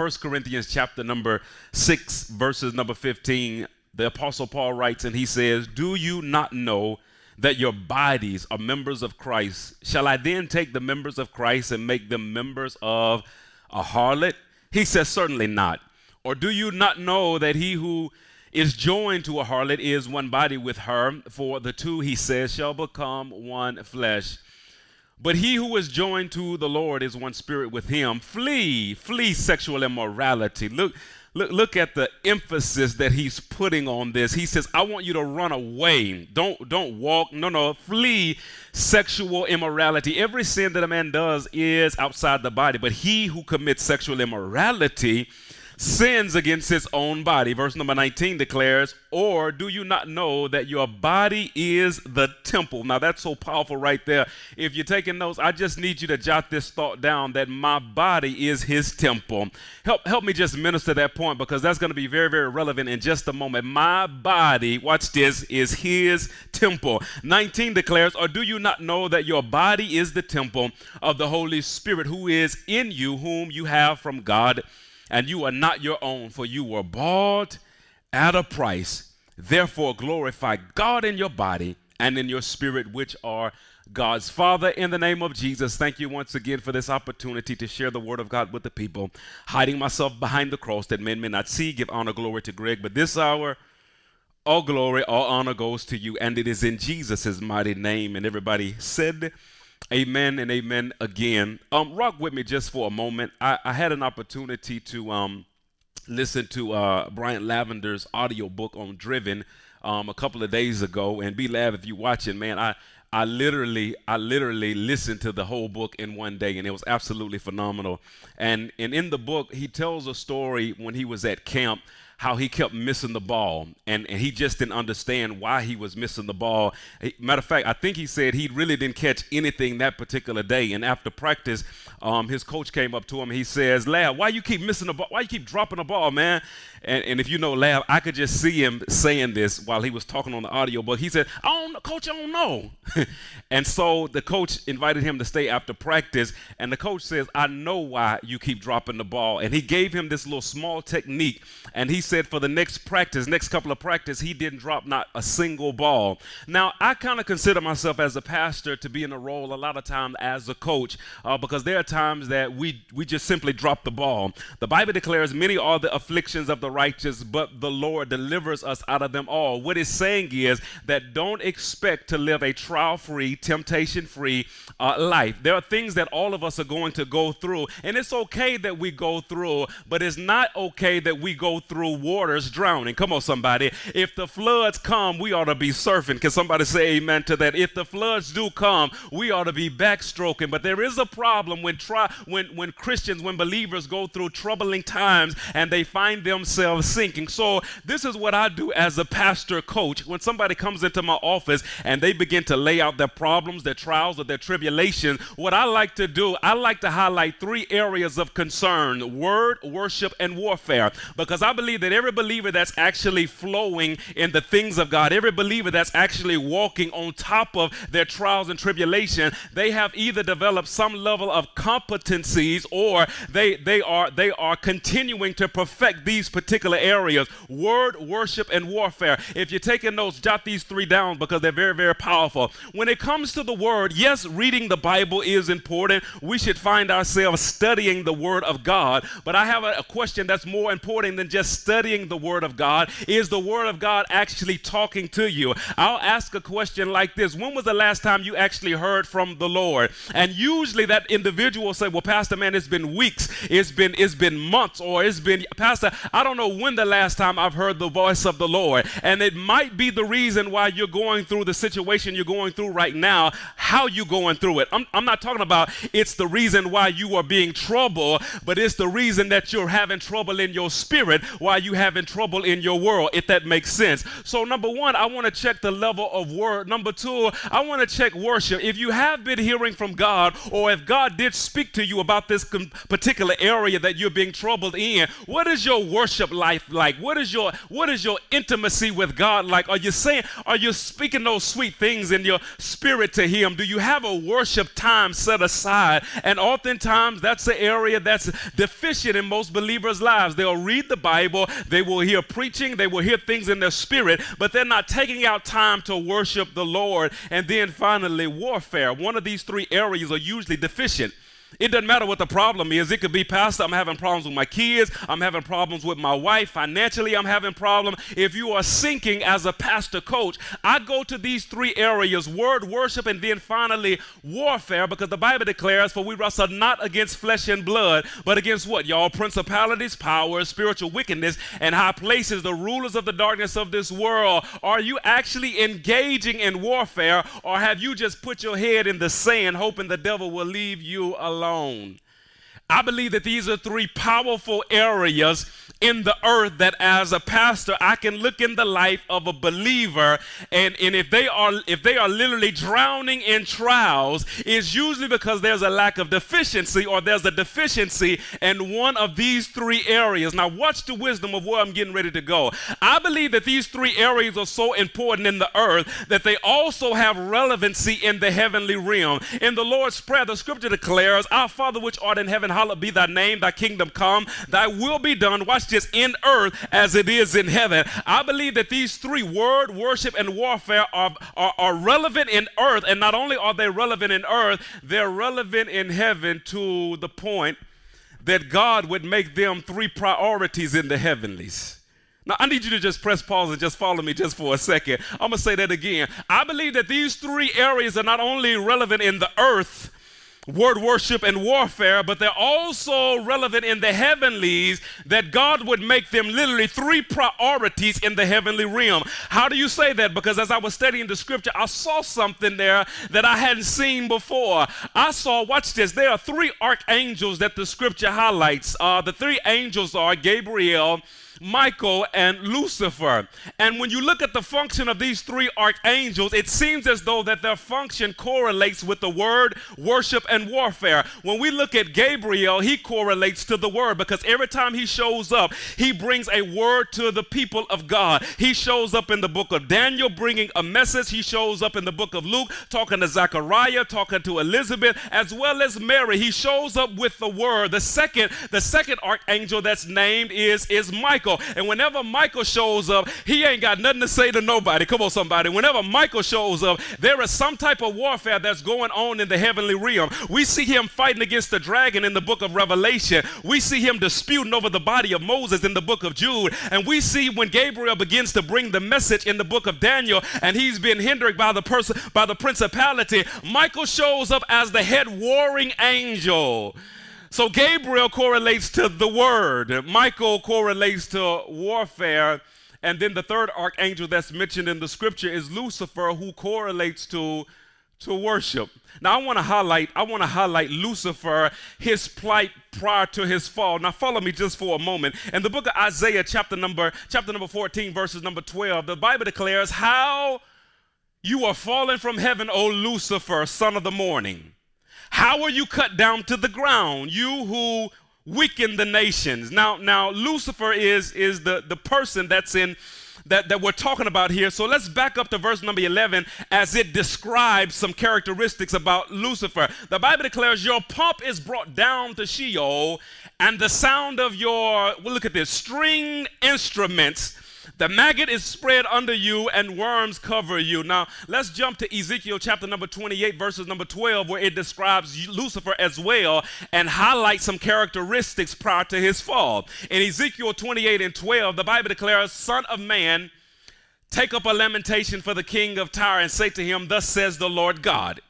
1 Corinthians chapter number 6, verses number 15, the Apostle Paul writes, and he says, Do you not know that your bodies are members of Christ? Shall I then take the members of Christ and make them members of a harlot? He says, Certainly not. Or do you not know that he who is joined to a harlot is one body with her? For the two, he says, shall become one flesh. But he who is joined to the Lord is one spirit with him. Flee, flee sexual immorality. Look, look, look at the emphasis that he's putting on this. He says, I want you to run away. Don't, don't walk. No, no, flee sexual immorality. Every sin that a man does is outside the body, but he who commits sexual immorality sins against his own body. Verse number 19 declares, Or do you not know that your body is the temple? Now that's so powerful right there. If you're taking notes, I just need you to jot this thought down that my body is his temple. Help, help me just minister that point because that's going to be very, very relevant in just a moment. My body, watch this, is his temple. 19 declares, Or do you not know that your body is the temple of the Holy Spirit who is in you, whom you have from God? And you are not your own, for you were bought at a price. Therefore, glorify God in your body and in your spirit, which are God's Father, in the name of Jesus, thank you once again for this opportunity to share the word of God with the people, hiding myself behind the cross that men may not see. Give honor, glory to Greg. But this hour, all glory, all honor goes to you, and it is in Jesus' mighty name. And everybody said, Amen and amen again. Um, rock with me just for a moment. I, I had an opportunity to um, listen to uh, Brian Lavender's audio book on Driven um, a couple of days ago. And be lab if you're watching, man. I I literally I literally listened to the whole book in one day, and it was absolutely phenomenal. And and in the book, he tells a story when he was at camp how he kept missing the ball and, and he just didn't understand why he was missing the ball. Matter of fact, I think he said he really didn't catch anything that particular day. And after practice, um, his coach came up to him. He says, "Lab, why you keep missing the ball? Why you keep dropping the ball, man?" And, and if you know Lab, I could just see him saying this while he was talking on the audio book. He said, "I don't, know, coach, I don't know." and so the coach invited him to stay after practice, and the coach says, "I know why you keep dropping the ball." And he gave him this little small technique, and he said for the next practice, next couple of practice, he didn't drop not a single ball. Now I kind of consider myself as a pastor to be in a role a lot of time as a coach, uh, because there are times that we we just simply drop the ball. The Bible declares, "Many are the afflictions of the righteous, but the Lord delivers us out of them all. What it's saying is that don't expect to live a trial free, temptation free uh, life. There are things that all of us are going to go through, and it's okay that we go through, but it's not okay that we go through waters drowning. Come on, somebody. If the floods come, we ought to be surfing. Can somebody say amen to that? If the floods do come, we ought to be backstroking. But there is a problem when try when when Christians, when believers go through troubling times and they find themselves sinking. So, this is what I do as a pastor coach. When somebody comes into my office and they begin to lay out their problems, their trials, or their tribulations, what I like to do, I like to highlight three areas of concern word, worship, and warfare. Because I believe that every believer that's actually flowing in the things of God, every believer that's actually walking on top of their trials and tribulation, they have either developed some level of competencies or they they are they are continuing to perfect these particular areas word, worship, and warfare. If you're taking notes, jot these three down because they're very, very powerful. When it comes to the word, yes, reading the Bible is important. We should find ourselves studying the word of God. But I have a, a question that's more important than just studying the word of God. Is the word of God actually talking to you? I'll ask a question like this When was the last time you actually heard from the Lord? And usually that individual will say, Well, Pastor, man, it's been weeks, it's been it's been months, or it's been Pastor, I don't don't know when the last time I've heard the voice of the Lord. And it might be the reason why you're going through the situation you're going through right now, how you going through it. I'm, I'm not talking about it's the reason why you are being troubled, but it's the reason that you're having trouble in your spirit why you having trouble in your world, if that makes sense. So number one, I want to check the level of word. Number two, I want to check worship. If you have been hearing from God, or if God did speak to you about this particular area that you're being troubled in, what is your worship? life like? What is your what is your intimacy with God like? Are you saying are you speaking those sweet things in your spirit to Him? Do you have a worship time set aside? And oftentimes, that's the area that's deficient in most believers' lives. They'll read the Bible, they will hear preaching, they will hear things in their spirit, but they're not taking out time to worship the Lord. And then finally, warfare. One of these three areas are usually deficient. It doesn't matter what the problem is. It could be, Pastor, I'm having problems with my kids. I'm having problems with my wife. Financially, I'm having problems. If you are sinking as a pastor coach, I go to these three areas word, worship, and then finally warfare because the Bible declares, For we wrestle not against flesh and blood, but against what, y'all? Principalities, powers, spiritual wickedness, and high places, the rulers of the darkness of this world. Are you actually engaging in warfare, or have you just put your head in the sand hoping the devil will leave you alone? Alone. I believe that these are three powerful areas in the earth that as a pastor I can look in the life of a believer and, and if they are if they are literally drowning in trials it's usually because there's a lack of deficiency or there's a deficiency in one of these three areas. Now watch the wisdom of where I'm getting ready to go. I believe that these three areas are so important in the earth that they also have relevancy in the heavenly realm. In the Lord's Prayer, the scripture declares, Our Father which art in heaven, hallowed be thy name, thy kingdom come, thy will be done. Watch this in earth as it is in heaven. I believe that these three word, worship, and warfare are, are, are relevant in earth. And not only are they relevant in earth, they're relevant in heaven to the point that God would make them three priorities in the heavenlies. Now, I need you to just press pause and just follow me just for a second. I'm going to say that again. I believe that these three areas are not only relevant in the earth, word worship and warfare, but they're also relevant in the heavenlies that God would make them literally three priorities in the heavenly realm. How do you say that? Because as I was studying the scripture, I saw something there that I hadn't seen before. I saw, watch this, there are three archangels that the scripture highlights. Uh, the three angels are Gabriel, Michael, and Lucifer. And when you look at the function of these three archangels, it seems as though that their function correlates with the word, worship, and warfare. When we look at Gabriel, he correlates to the word because every time he shows up, he brings a word to the people of God. He shows up in the book of Daniel bringing a message. He shows up in the book of Luke talking to Zechariah, talking to Elizabeth, as well as Mary. He shows up with the word. The second, the second archangel that's named is, is Michael. Michael. And whenever Michael shows up, he ain't got nothing to say to nobody. Come on, somebody. Whenever Michael shows up, there is some type of warfare that's going on in the heavenly realm. We see him fighting against the dragon in the book of Revelation. We see him disputing over the body of Moses in the book of Jude. And we see when Gabriel begins to bring the message in the book of Daniel and he's been hindered by the person by the principality, Michael shows up as the head warring angel. So Gabriel correlates to the word, Michael correlates to warfare, and then the third archangel that's mentioned in the scripture is Lucifer, who correlates to to worship. Now I want to highlight I want to highlight Lucifer, his plight prior to his fall. Now follow me just for a moment. In the book of Isaiah chapter number chapter number 14 verses number 12, the Bible declares how you are fallen from heaven, O Lucifer, son of the morning. How are you cut down to the ground, you who weaken the nations? Now, now Lucifer is is the the person that's in that, that we're talking about here. So let's back up to verse number 11 as it describes some characteristics about Lucifer. The Bible declares, Your pomp is brought down to Sheol, and the sound of your, well, look at this, string instruments the maggot is spread under you and worms cover you. Now, let's jump to Ezekiel chapter number 28, verses number 12, where it describes Lucifer as well and highlights some characteristics prior to his fall. In Ezekiel 28 and 12, the Bible declares, Son of man, take up a lamentation for the king of Tyre and say to him, Thus says the Lord God,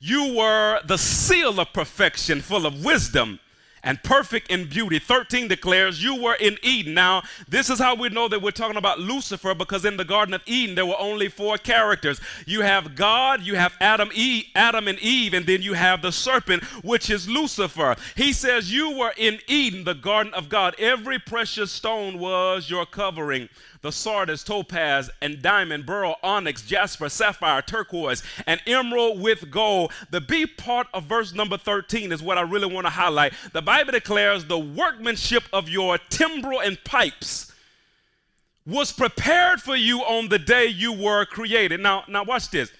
You were the seal of perfection, full of wisdom and perfect in beauty. 13 declares, You were in Eden. Now, this is how we know that we're talking about Lucifer because in the Garden of Eden, there were only four characters. You have God, you have Adam, Adam and Eve, and then you have the serpent, which is Lucifer. He says, You were in Eden, the garden of God. Every precious stone was your covering the sardius, topaz, and diamond, beryl, onyx, jasper, sapphire, turquoise, and emerald with gold. The B part of verse number 13 is what I really want to highlight. The Bible declares the workmanship of your timbrel and pipes was prepared for you on the day you were created. Now, now watch this.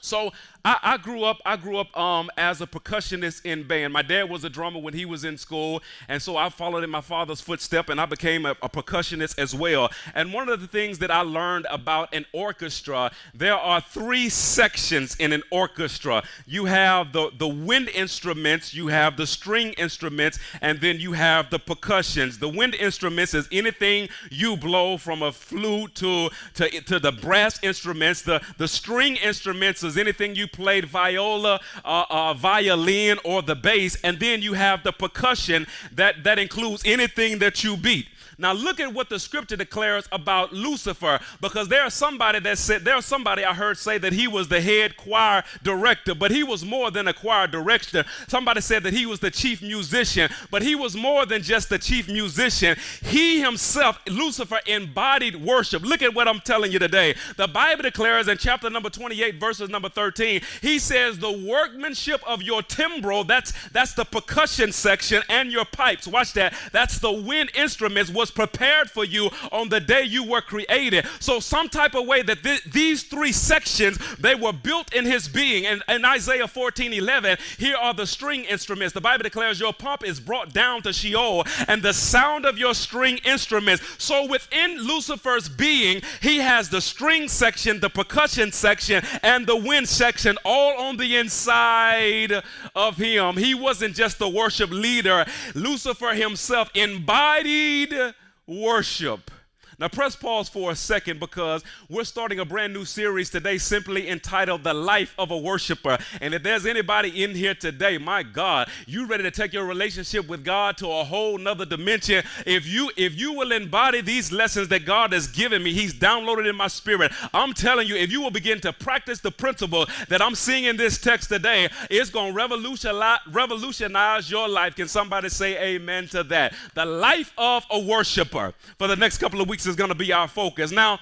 So I, I, grew up. I grew up um, as a percussionist in band. My dad was a drummer when he was in school, and so I followed in my father's footstep, and I became a, a percussionist as well. And one of the things that I learned about an orchestra, there are three sections in an orchestra. You have the the wind instruments, you have the string instruments, and then you have the percussions. The wind instruments is anything you blow from a flute to to, to the brass instruments. The the string instruments is anything you played viola, uh, uh, violin, or the bass, and then you have the percussion that, that includes anything that you beat. Now look at what the scripture declares about Lucifer, because there's somebody that said there's somebody I heard say that he was the head choir director, but he was more than a choir director. Somebody said that he was the chief musician, but he was more than just the chief musician. He himself, Lucifer, embodied worship. Look at what I'm telling you today. The Bible declares in chapter number 28, verses number 13, he says, The workmanship of your timbrel, that's that's the percussion section, and your pipes. Watch that. That's the wind instruments was was prepared for you on the day you were created. So, some type of way that th- these three sections they were built in his being. And in Isaiah 14 11, here are the string instruments. The Bible declares your pomp is brought down to Sheol, and the sound of your string instruments. So, within Lucifer's being, he has the string section, the percussion section, and the wind section all on the inside of him. He wasn't just a worship leader, Lucifer himself embodied worship. Now, press pause for a second because we're starting a brand new series today simply entitled The Life of a Worshiper. And if there's anybody in here today, my God, you ready to take your relationship with God to a whole nother dimension. If you if you will embody these lessons that God has given me, He's downloaded in my spirit. I'm telling you, if you will begin to practice the principle that I'm seeing in this text today, it's going to revolutionize, revolutionize your life. Can somebody say amen to that? The life of a worshiper. For the next couple of weeks, is going to be our focus. Now,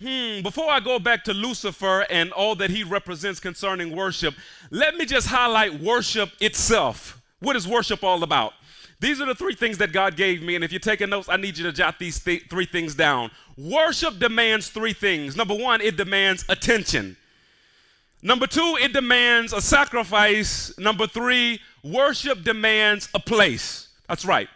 hmm, before I go back to Lucifer and all that he represents concerning worship, let me just highlight worship itself. What is worship all about? These are the three things that God gave me, and if you're taking notes, I need you to jot these th- three things down. Worship demands three things. Number one, it demands attention. Number two, it demands a sacrifice. Number three, worship demands a place. That's right.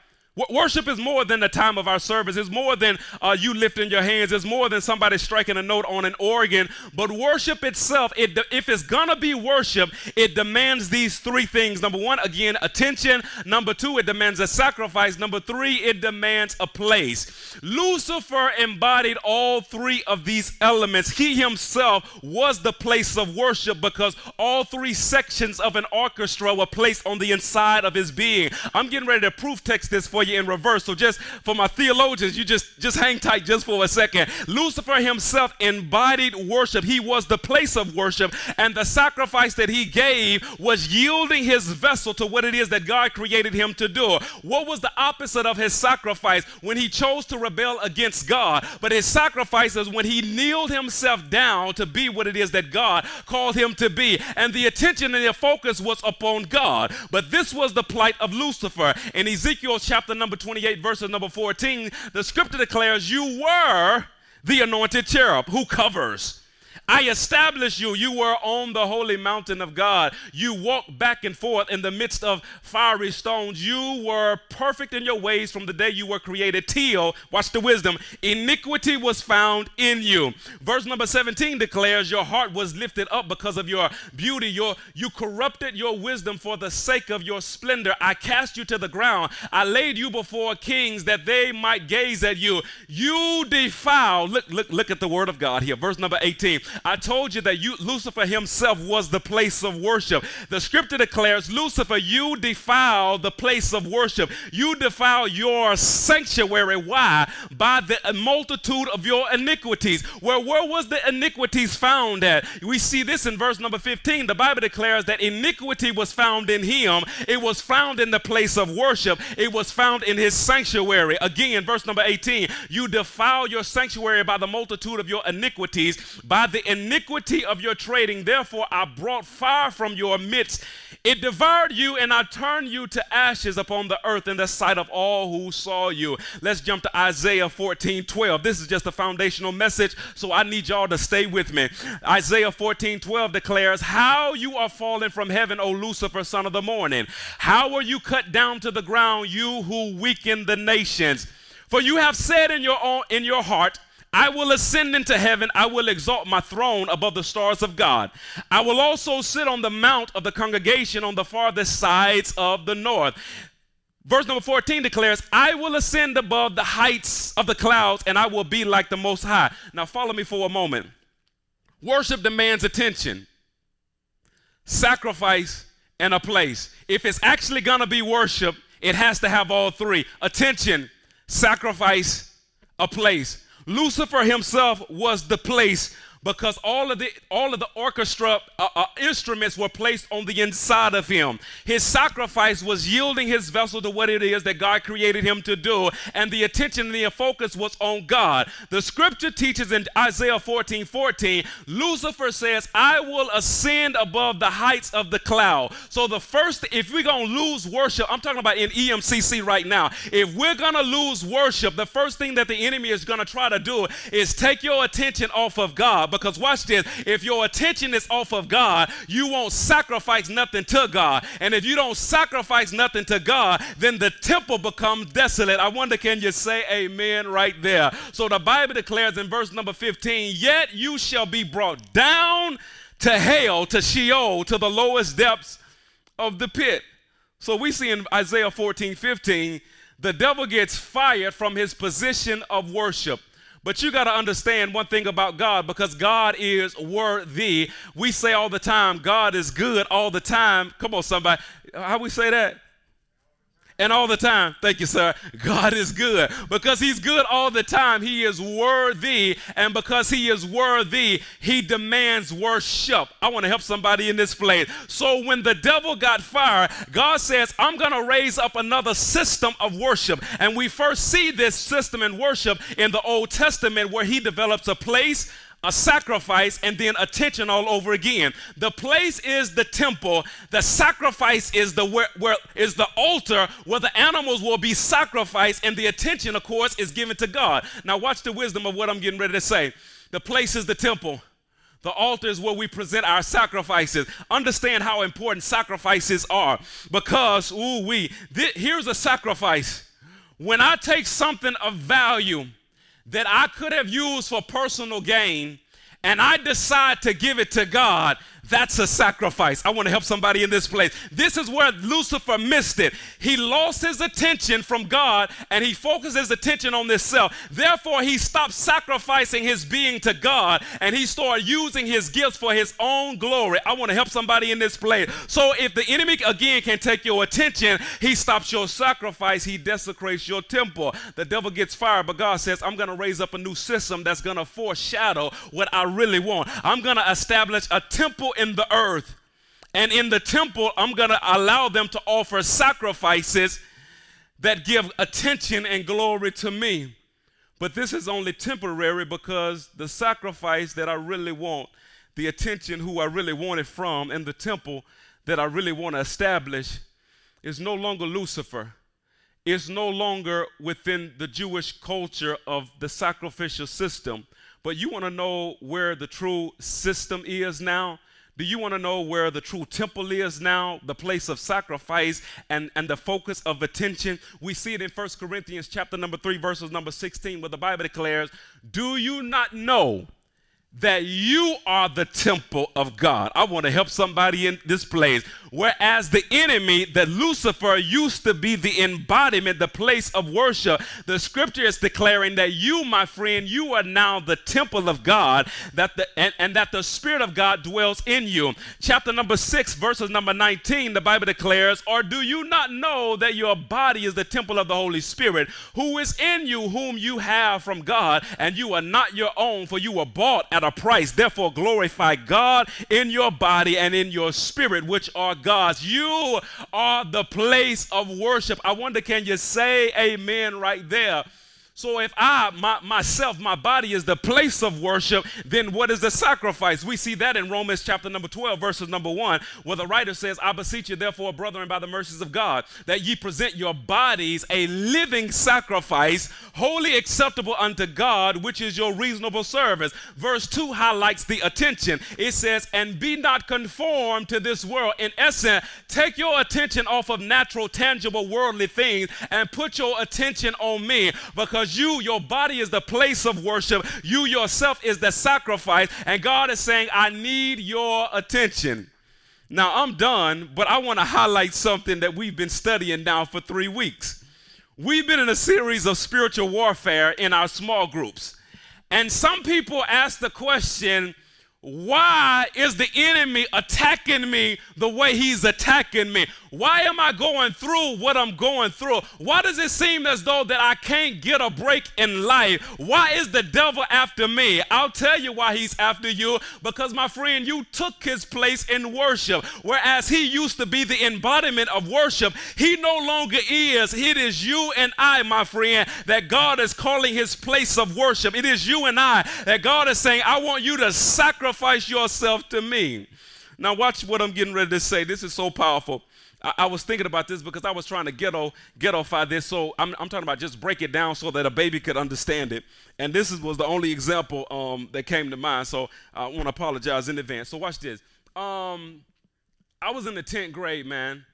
Worship is more than the time of our service. It's more than uh, you lifting your hands. It's more than somebody striking a note on an organ. But worship itself, it, if it's gonna be worship, it demands these three things. Number one, again, attention. Number two, it demands a sacrifice. Number three, it demands a place. Lucifer embodied all three of these elements. He himself was the place of worship because all three sections of an orchestra were placed on the inside of his being. I'm getting ready to proof text this for for you in reverse. So just for my theologians, you just just hang tight just for a second. Lucifer himself embodied worship. He was the place of worship, and the sacrifice that he gave was yielding his vessel to what it is that God created him to do. What was the opposite of his sacrifice when he chose to rebel against God? But his sacrifice is when he kneeled himself down to be what it is that God called him to be. And the attention and the focus was upon God. But this was the plight of Lucifer. In Ezekiel chapter chapter number 28, verses number 14, the scripture declares, You were the anointed cherub who covers I established you. You were on the holy mountain of God. You walked back and forth in the midst of fiery stones. You were perfect in your ways from the day you were created till, watch the wisdom, iniquity was found in you. Verse number 17 declares, Your heart was lifted up because of your beauty. Your, you corrupted your wisdom for the sake of your splendor. I cast you to the ground. I laid you before kings that they might gaze at you. You defiled. Look, look, look at the word of God here. Verse number 18. I told you that you, Lucifer himself was the place of worship. The scripture declares, Lucifer, you defile the place of worship. You defile your sanctuary. Why? By the multitude of your iniquities. Where, where was the iniquities found at? We see this in verse number 15. The Bible declares that iniquity was found in him. It was found in the place of worship. It was found in his sanctuary. Again, verse number 18. You defile your sanctuary by the multitude of your iniquities. By the iniquity of your trading, therefore I brought fire from your midst. It devoured you, and I turned you to ashes upon the earth in the sight of all who saw you. Let's jump to Isaiah 14 12. This is just a foundational message, so I need y'all to stay with me. Isaiah 14 12 declares, How you are fallen from heaven, O Lucifer, son of the morning. How are you cut down to the ground, you who weaken the nations? For you have said in your own, in your heart, I will ascend into heaven. I will exalt my throne above the stars of God. I will also sit on the mount of the congregation on the farthest sides of the north. Verse number 14 declares, I will ascend above the heights of the clouds and I will be like the Most High. Now, follow me for a moment. Worship demands attention, sacrifice, and a place. If it's actually going to be worship, it has to have all three attention, sacrifice, a place. Lucifer himself was the place because all of the all of the orchestra uh, uh, instruments were placed on the inside of him. His sacrifice was yielding his vessel to what it is that God created him to do, and the attention and the focus was on God. The scripture teaches in Isaiah 14, 14, Lucifer says, I will ascend above the heights of the cloud. So the first, if we're gonna lose worship, I'm talking about in EMCC right now. If we're gonna lose worship, the first thing that the enemy is gonna try to do is take your attention off of God because watch this if your attention is off of God, you won't sacrifice nothing to God. And if you don't sacrifice nothing to God, then the temple becomes desolate. I wonder, can you say amen right there? So the Bible declares in verse number 15, Yet you shall be brought down to hell, to Sheol, to the lowest depths of the pit. So we see in Isaiah 14, 15, the devil gets fired from his position of worship. But you got to understand one thing about God because God is worthy. We say all the time, God is good all the time. Come on, somebody. How we say that? And all the time. Thank you, sir. God is good. Because He's good all the time, He is worthy. And because He is worthy, He demands worship. I want to help somebody in this place. So when the devil got fired, God says, I'm going to raise up another system of worship. And we first see this system in worship in the Old Testament where He develops a place, a sacrifice and then attention all over again. The place is the temple. The sacrifice is the where, where is the altar where the animals will be sacrificed, and the attention, of course, is given to God. Now, watch the wisdom of what I'm getting ready to say. The place is the temple. The altar is where we present our sacrifices. Understand how important sacrifices are because, ooh, we, th- here's a sacrifice. When I take something of value, that I could have used for personal gain and I decide to give it to God, that's a sacrifice. I want to help somebody in this place. This is where Lucifer missed it. He lost his attention from God and he focused his attention on this self. Therefore, he stopped sacrificing his being to God and he started using his gifts for his own glory. I want to help somebody in this place. So, if the enemy again can take your attention, he stops your sacrifice, he desecrates your temple. The devil gets fired, but God says, I'm going to raise up a new system that's going to foreshadow what I really want. I'm going to establish a temple in the earth. And in the temple, I'm going to allow them to offer sacrifices that give attention and glory to me. But this is only temporary because the sacrifice that I really want, the attention who I really want it from, and the temple that I really want to establish is no longer Lucifer. It's no longer within the Jewish culture of the sacrificial system. But you want to know where the true system is now? Do you want to know where the true temple is now, the place of sacrifice and, and the focus of attention? We see it in 1 Corinthians chapter number 3, verses number 16, where the Bible declares, Do you not know that you are the temple of God. I want to help somebody in this place. Whereas the enemy, that Lucifer used to be the embodiment, the place of worship, the scripture is declaring that you, my friend, you are now the temple of God, that the and, and that the Spirit of God dwells in you. Chapter number six, verses number 19, the Bible declares, Or do you not know that your body is the temple of the Holy Spirit, who is in you, whom you have from God, and you are not your own, for you were bought at a price. Therefore, glorify God in your body and in your spirit, which are God's. You are the place of worship. I wonder, can you say amen right there? So if I, my, myself, my body is the place of worship, then what is the sacrifice? We see that in Romans chapter number 12, verses number 1, where the writer says, I beseech you, therefore, brethren, by the mercies of God, that ye present your bodies a living sacrifice, holy acceptable unto God, which is your reasonable service. Verse 2 highlights the attention. It says, And be not conformed to this world. In essence, take your attention off of natural, tangible, worldly things and put your attention on me because because you, your body is the place of worship. You yourself is the sacrifice. And God is saying, I need your attention. Now, I'm done, but I want to highlight something that we've been studying now for three weeks. We've been in a series of spiritual warfare in our small groups. And some people ask the question, why is the enemy attacking me the way he's attacking me? Why am I going through what I'm going through? Why does it seem as though that I can't get a break in life? Why is the devil after me? I'll tell you why he's after you because my friend, you took his place in worship. Whereas he used to be the embodiment of worship, he no longer is. It is you and I, my friend, that God is calling his place of worship. It is you and I that God is saying, I want you to sacrifice sacrifice yourself to me. Now, watch what I'm getting ready to say. This is so powerful. I, was thinking about this because I was trying to ghetto ghettoify this. So I'm, I'm, talking about just break it down so that a baby could understand it. And this is, was the only example um, that came to mind. So I want to apologize in advance. So watch this. Um, I was in the 10th grade, man.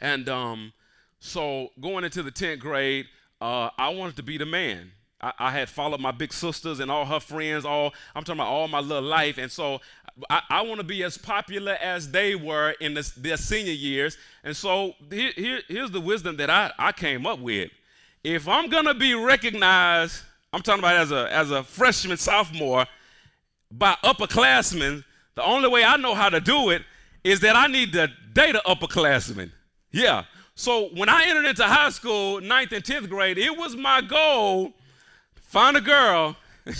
And um, so going into the 10th grade, uh, I wanted to be the man. I, I, had followed my big sisters and all her friends, all I'm talking about all my little life. And so I, I want to be as popular as they were in this, their senior years. And so here, here, here's the wisdom that I, I came up with. If I'm gonna be recognized, I'm talking about as a as a freshman, sophomore, by upperclassmen, the only way I know how to do it is that I need to date an upperclassman. Yeah. So when I entered into high school, ninth and 10th grade, it was my goal Find a girl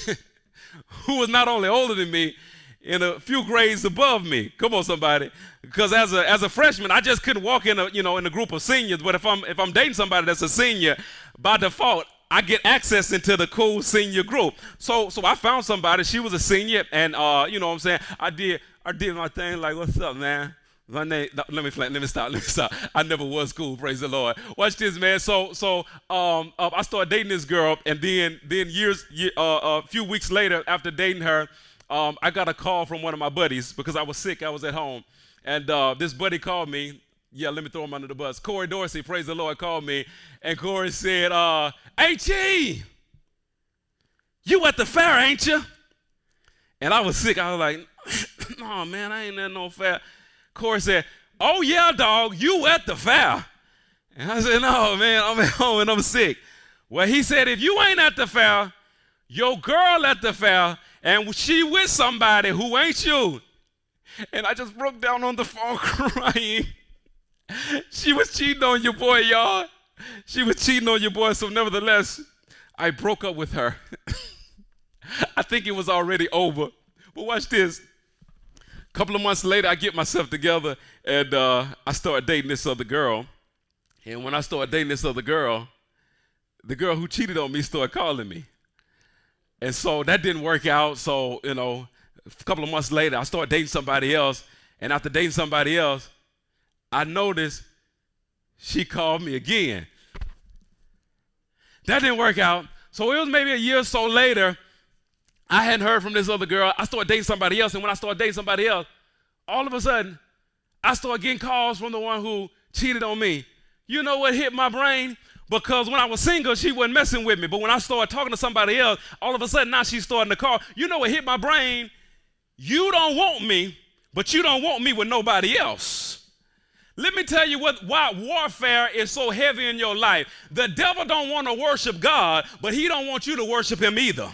who was not only older than me, in a few grades above me. Come on, somebody. Because as a as a freshman, I just couldn't walk in a you know in a group of seniors. But if I'm if I'm dating somebody that's a senior, by default, I get access into the cool senior group. So so I found somebody. She was a senior, and uh, you know what I'm saying. I did I did my thing like, what's up, man? My name, let me let me stop. Let me stop. I never was cool. Praise the Lord. Watch this, man. So so um, uh, I started dating this girl, and then then years uh, a few weeks later, after dating her, um, I got a call from one of my buddies because I was sick. I was at home, and uh, this buddy called me. Yeah, let me throw him under the bus. Corey Dorsey, praise the Lord, called me, and Corey said, uh, "H.E., you at the fair, ain't you?" And I was sick. I was like, "No, man, I ain't at no fair." Corey said, Oh, yeah, dog, you at the fair. And I said, No, man, I'm at home and I'm sick. Well, he said, If you ain't at the fair, your girl at the fair, and she with somebody who ain't you. And I just broke down on the phone crying. she was cheating on your boy, y'all. She was cheating on your boy, so nevertheless, I broke up with her. I think it was already over. But watch this couple of months later, I get myself together and uh, I start dating this other girl. And when I start dating this other girl, the girl who cheated on me started calling me. And so that didn't work out. So, you know, a couple of months later, I started dating somebody else. And after dating somebody else, I noticed she called me again. That didn't work out. So it was maybe a year or so later, I hadn't heard from this other girl. I started dating somebody else. And when I started dating somebody else, all of a sudden, I started getting calls from the one who cheated on me. You know what hit my brain? Because when I was single, she wasn't messing with me. But when I started talking to somebody else, all of a sudden now she's starting to call. You know what hit my brain? You don't want me, but you don't want me with nobody else. Let me tell you what why warfare is so heavy in your life. The devil don't want to worship God, but he don't want you to worship him either.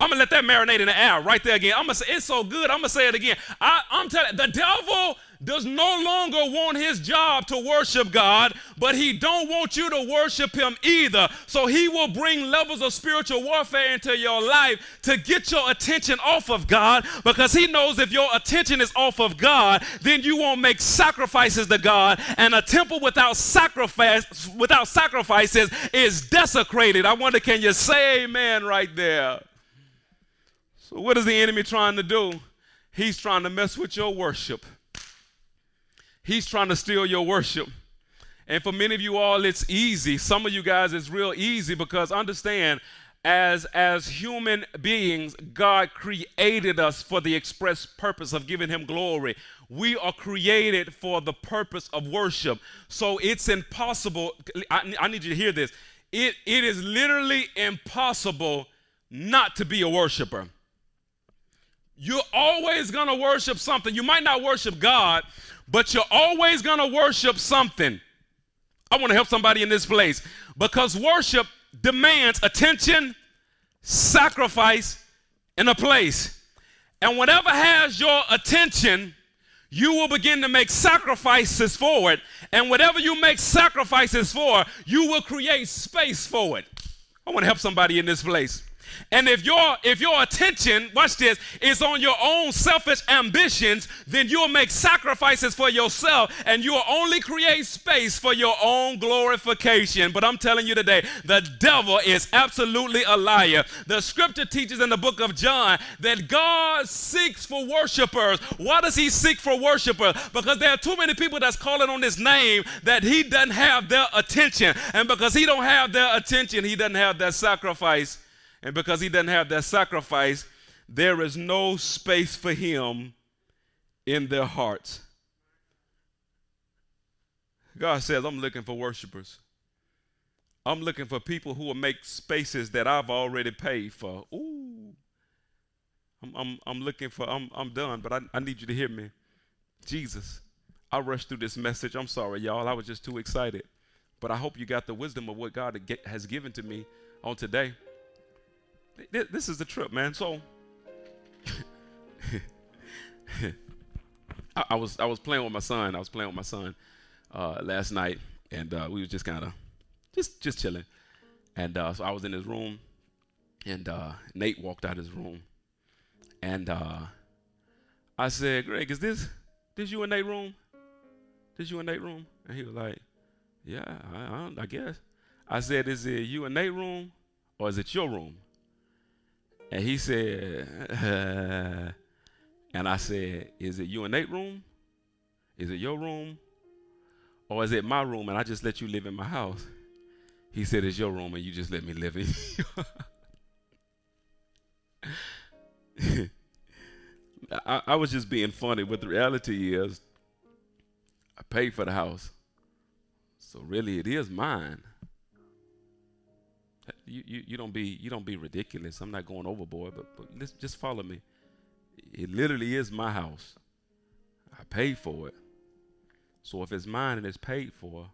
I'm gonna let that marinate in the air right there again. I'm gonna say it's so good. I'm gonna say it again. I, I'm telling the devil does no longer want his job to worship God, but he don't want you to worship him either. So he will bring levels of spiritual warfare into your life to get your attention off of God because he knows if your attention is off of God, then you won't make sacrifices to God and a temple without sacrifice without sacrifices is desecrated. I wonder can you say amen right there? So what is the enemy trying to do? He's trying to mess with your worship. He's trying to steal your worship. And for many of you all, it's easy. Some of you guys, it's real easy because understand, as, as human beings, God created us for the express purpose of giving Him glory. We are created for the purpose of worship. So it's impossible. I, I need you to hear this. It, it is literally impossible not to be a worshiper. You're always going to worship something. You might not worship God, but you're always going to worship something. I want to help somebody in this place because worship demands attention, sacrifice, and a place. And whatever has your attention, you will begin to make sacrifices for it. And whatever you make sacrifices for, you will create space for it. I want to help somebody in this place. And if your if your attention, watch this, is on your own selfish ambitions, then you'll make sacrifices for yourself and you'll only create space for your own glorification. But I'm telling you today, the devil is absolutely a liar. The scripture teaches in the book of John that God seeks for worshipers. Why does he seek for worshipers? Because there are too many people that's calling on his name that he doesn't have their attention. And because he don't have their attention, he doesn't have their sacrifice and because he doesn't have that sacrifice, there is no space for him in their hearts. God says, I'm looking for worshipers. I'm looking for people who will make spaces that I've already paid for. Ooh. I'm, I'm, I'm looking for, I'm, I'm done, but I, I need you to hear me. Jesus, I rushed through this message. I'm sorry, y'all. I was just too excited. But I hope you got the wisdom of what God has given to me on today this is the trip, man. So I, was I was playing with my son. I was playing with my son uh, last night, and uh, we was just kind of just just chilling. And uh, so I was in his room, and uh, Nate walked out of his room, and uh, I said, "Greg, is this this you in Nate room? This you in Nate room?" And he was like, "Yeah, I, I, I guess." I said, "Is it you in Nate room, or is it your room?" And he said, uh, and I said, Is it you and Nate room? Is it your room? Or is it my room and I just let you live in my house? He said, It's your room and you just let me live in I, I was just being funny, but the reality is, I paid for the house. So really, it is mine. You, you, you don't be you don't be ridiculous. I'm not going overboard, but, but just follow me. It literally is my house. I paid for it. So if it's mine and it's paid for,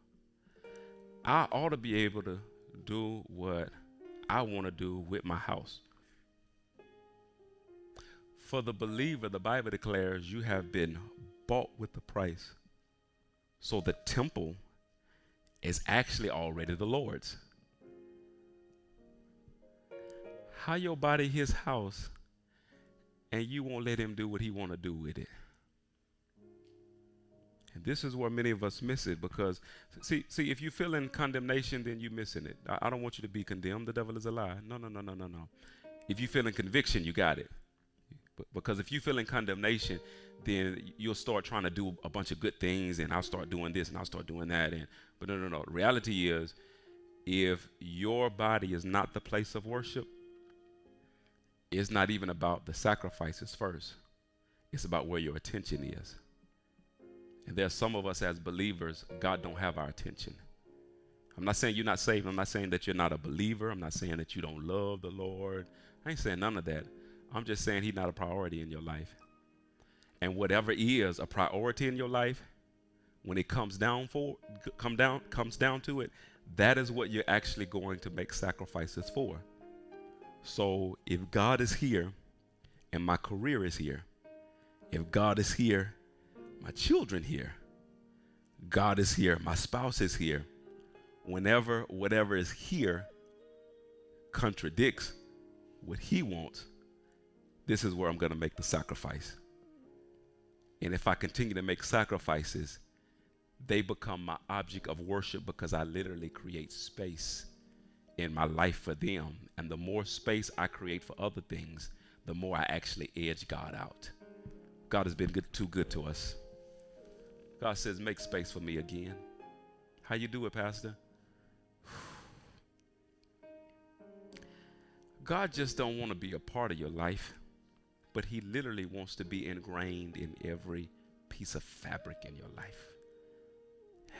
I ought to be able to do what I want to do with my house. For the believer, the Bible declares you have been bought with the price. So the temple is actually already the Lord's. How your body his house and you won't let him do what he want to do with it. And this is where many of us miss it because see see if you feel in condemnation then you're missing it. I, I don't want you to be condemned. The devil is a lie no no no no no no. If you feel in conviction you got it. But, because if you feel in condemnation then you'll start trying to do a bunch of good things and I'll start doing this and I'll start doing that and but no no no. Reality is if your body is not the place of worship it's not even about the sacrifices first, it's about where your attention is. And there's some of us as believers, God don't have our attention. I'm not saying you're not saved. I'm not saying that you're not a believer. I'm not saying that you don't love the Lord. I ain't saying none of that. I'm just saying He's not a priority in your life. And whatever is a priority in your life, when it comes down for come down comes down to it, that is what you're actually going to make sacrifices for. So if God is here and my career is here, if God is here, my children here, God is here, my spouse is here, whenever whatever is here contradicts what he wants, this is where I'm going to make the sacrifice. And if I continue to make sacrifices, they become my object of worship because I literally create space in my life for them. And the more space I create for other things, the more I actually edge God out. God has been good, too good to us. God says, make space for me again. How you do it, Pastor? God just don't want to be a part of your life, but he literally wants to be ingrained in every piece of fabric in your life. Yeah.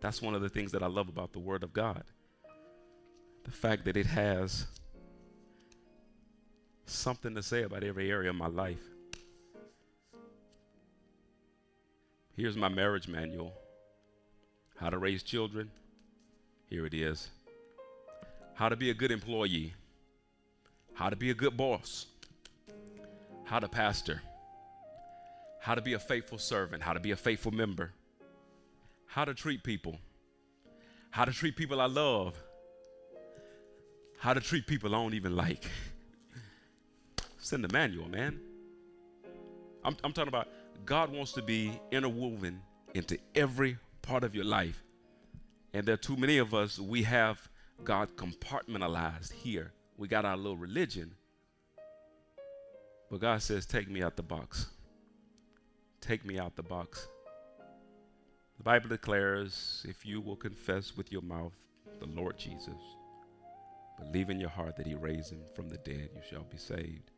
That's one of the things that I love about the word of God. The fact that it has something to say about every area of my life. Here's my marriage manual How to raise children. Here it is. How to be a good employee. How to be a good boss. How to pastor. How to be a faithful servant. How to be a faithful member. How to treat people. How to treat people I love. How to treat people I don't even like. Send the manual, man. I'm, I'm talking about God wants to be interwoven into every part of your life. And there are too many of us, we have God compartmentalized here. We got our little religion. But God says, Take me out the box. Take me out the box. The Bible declares if you will confess with your mouth the Lord Jesus, believe in your heart that He raised Him from the dead, you shall be saved.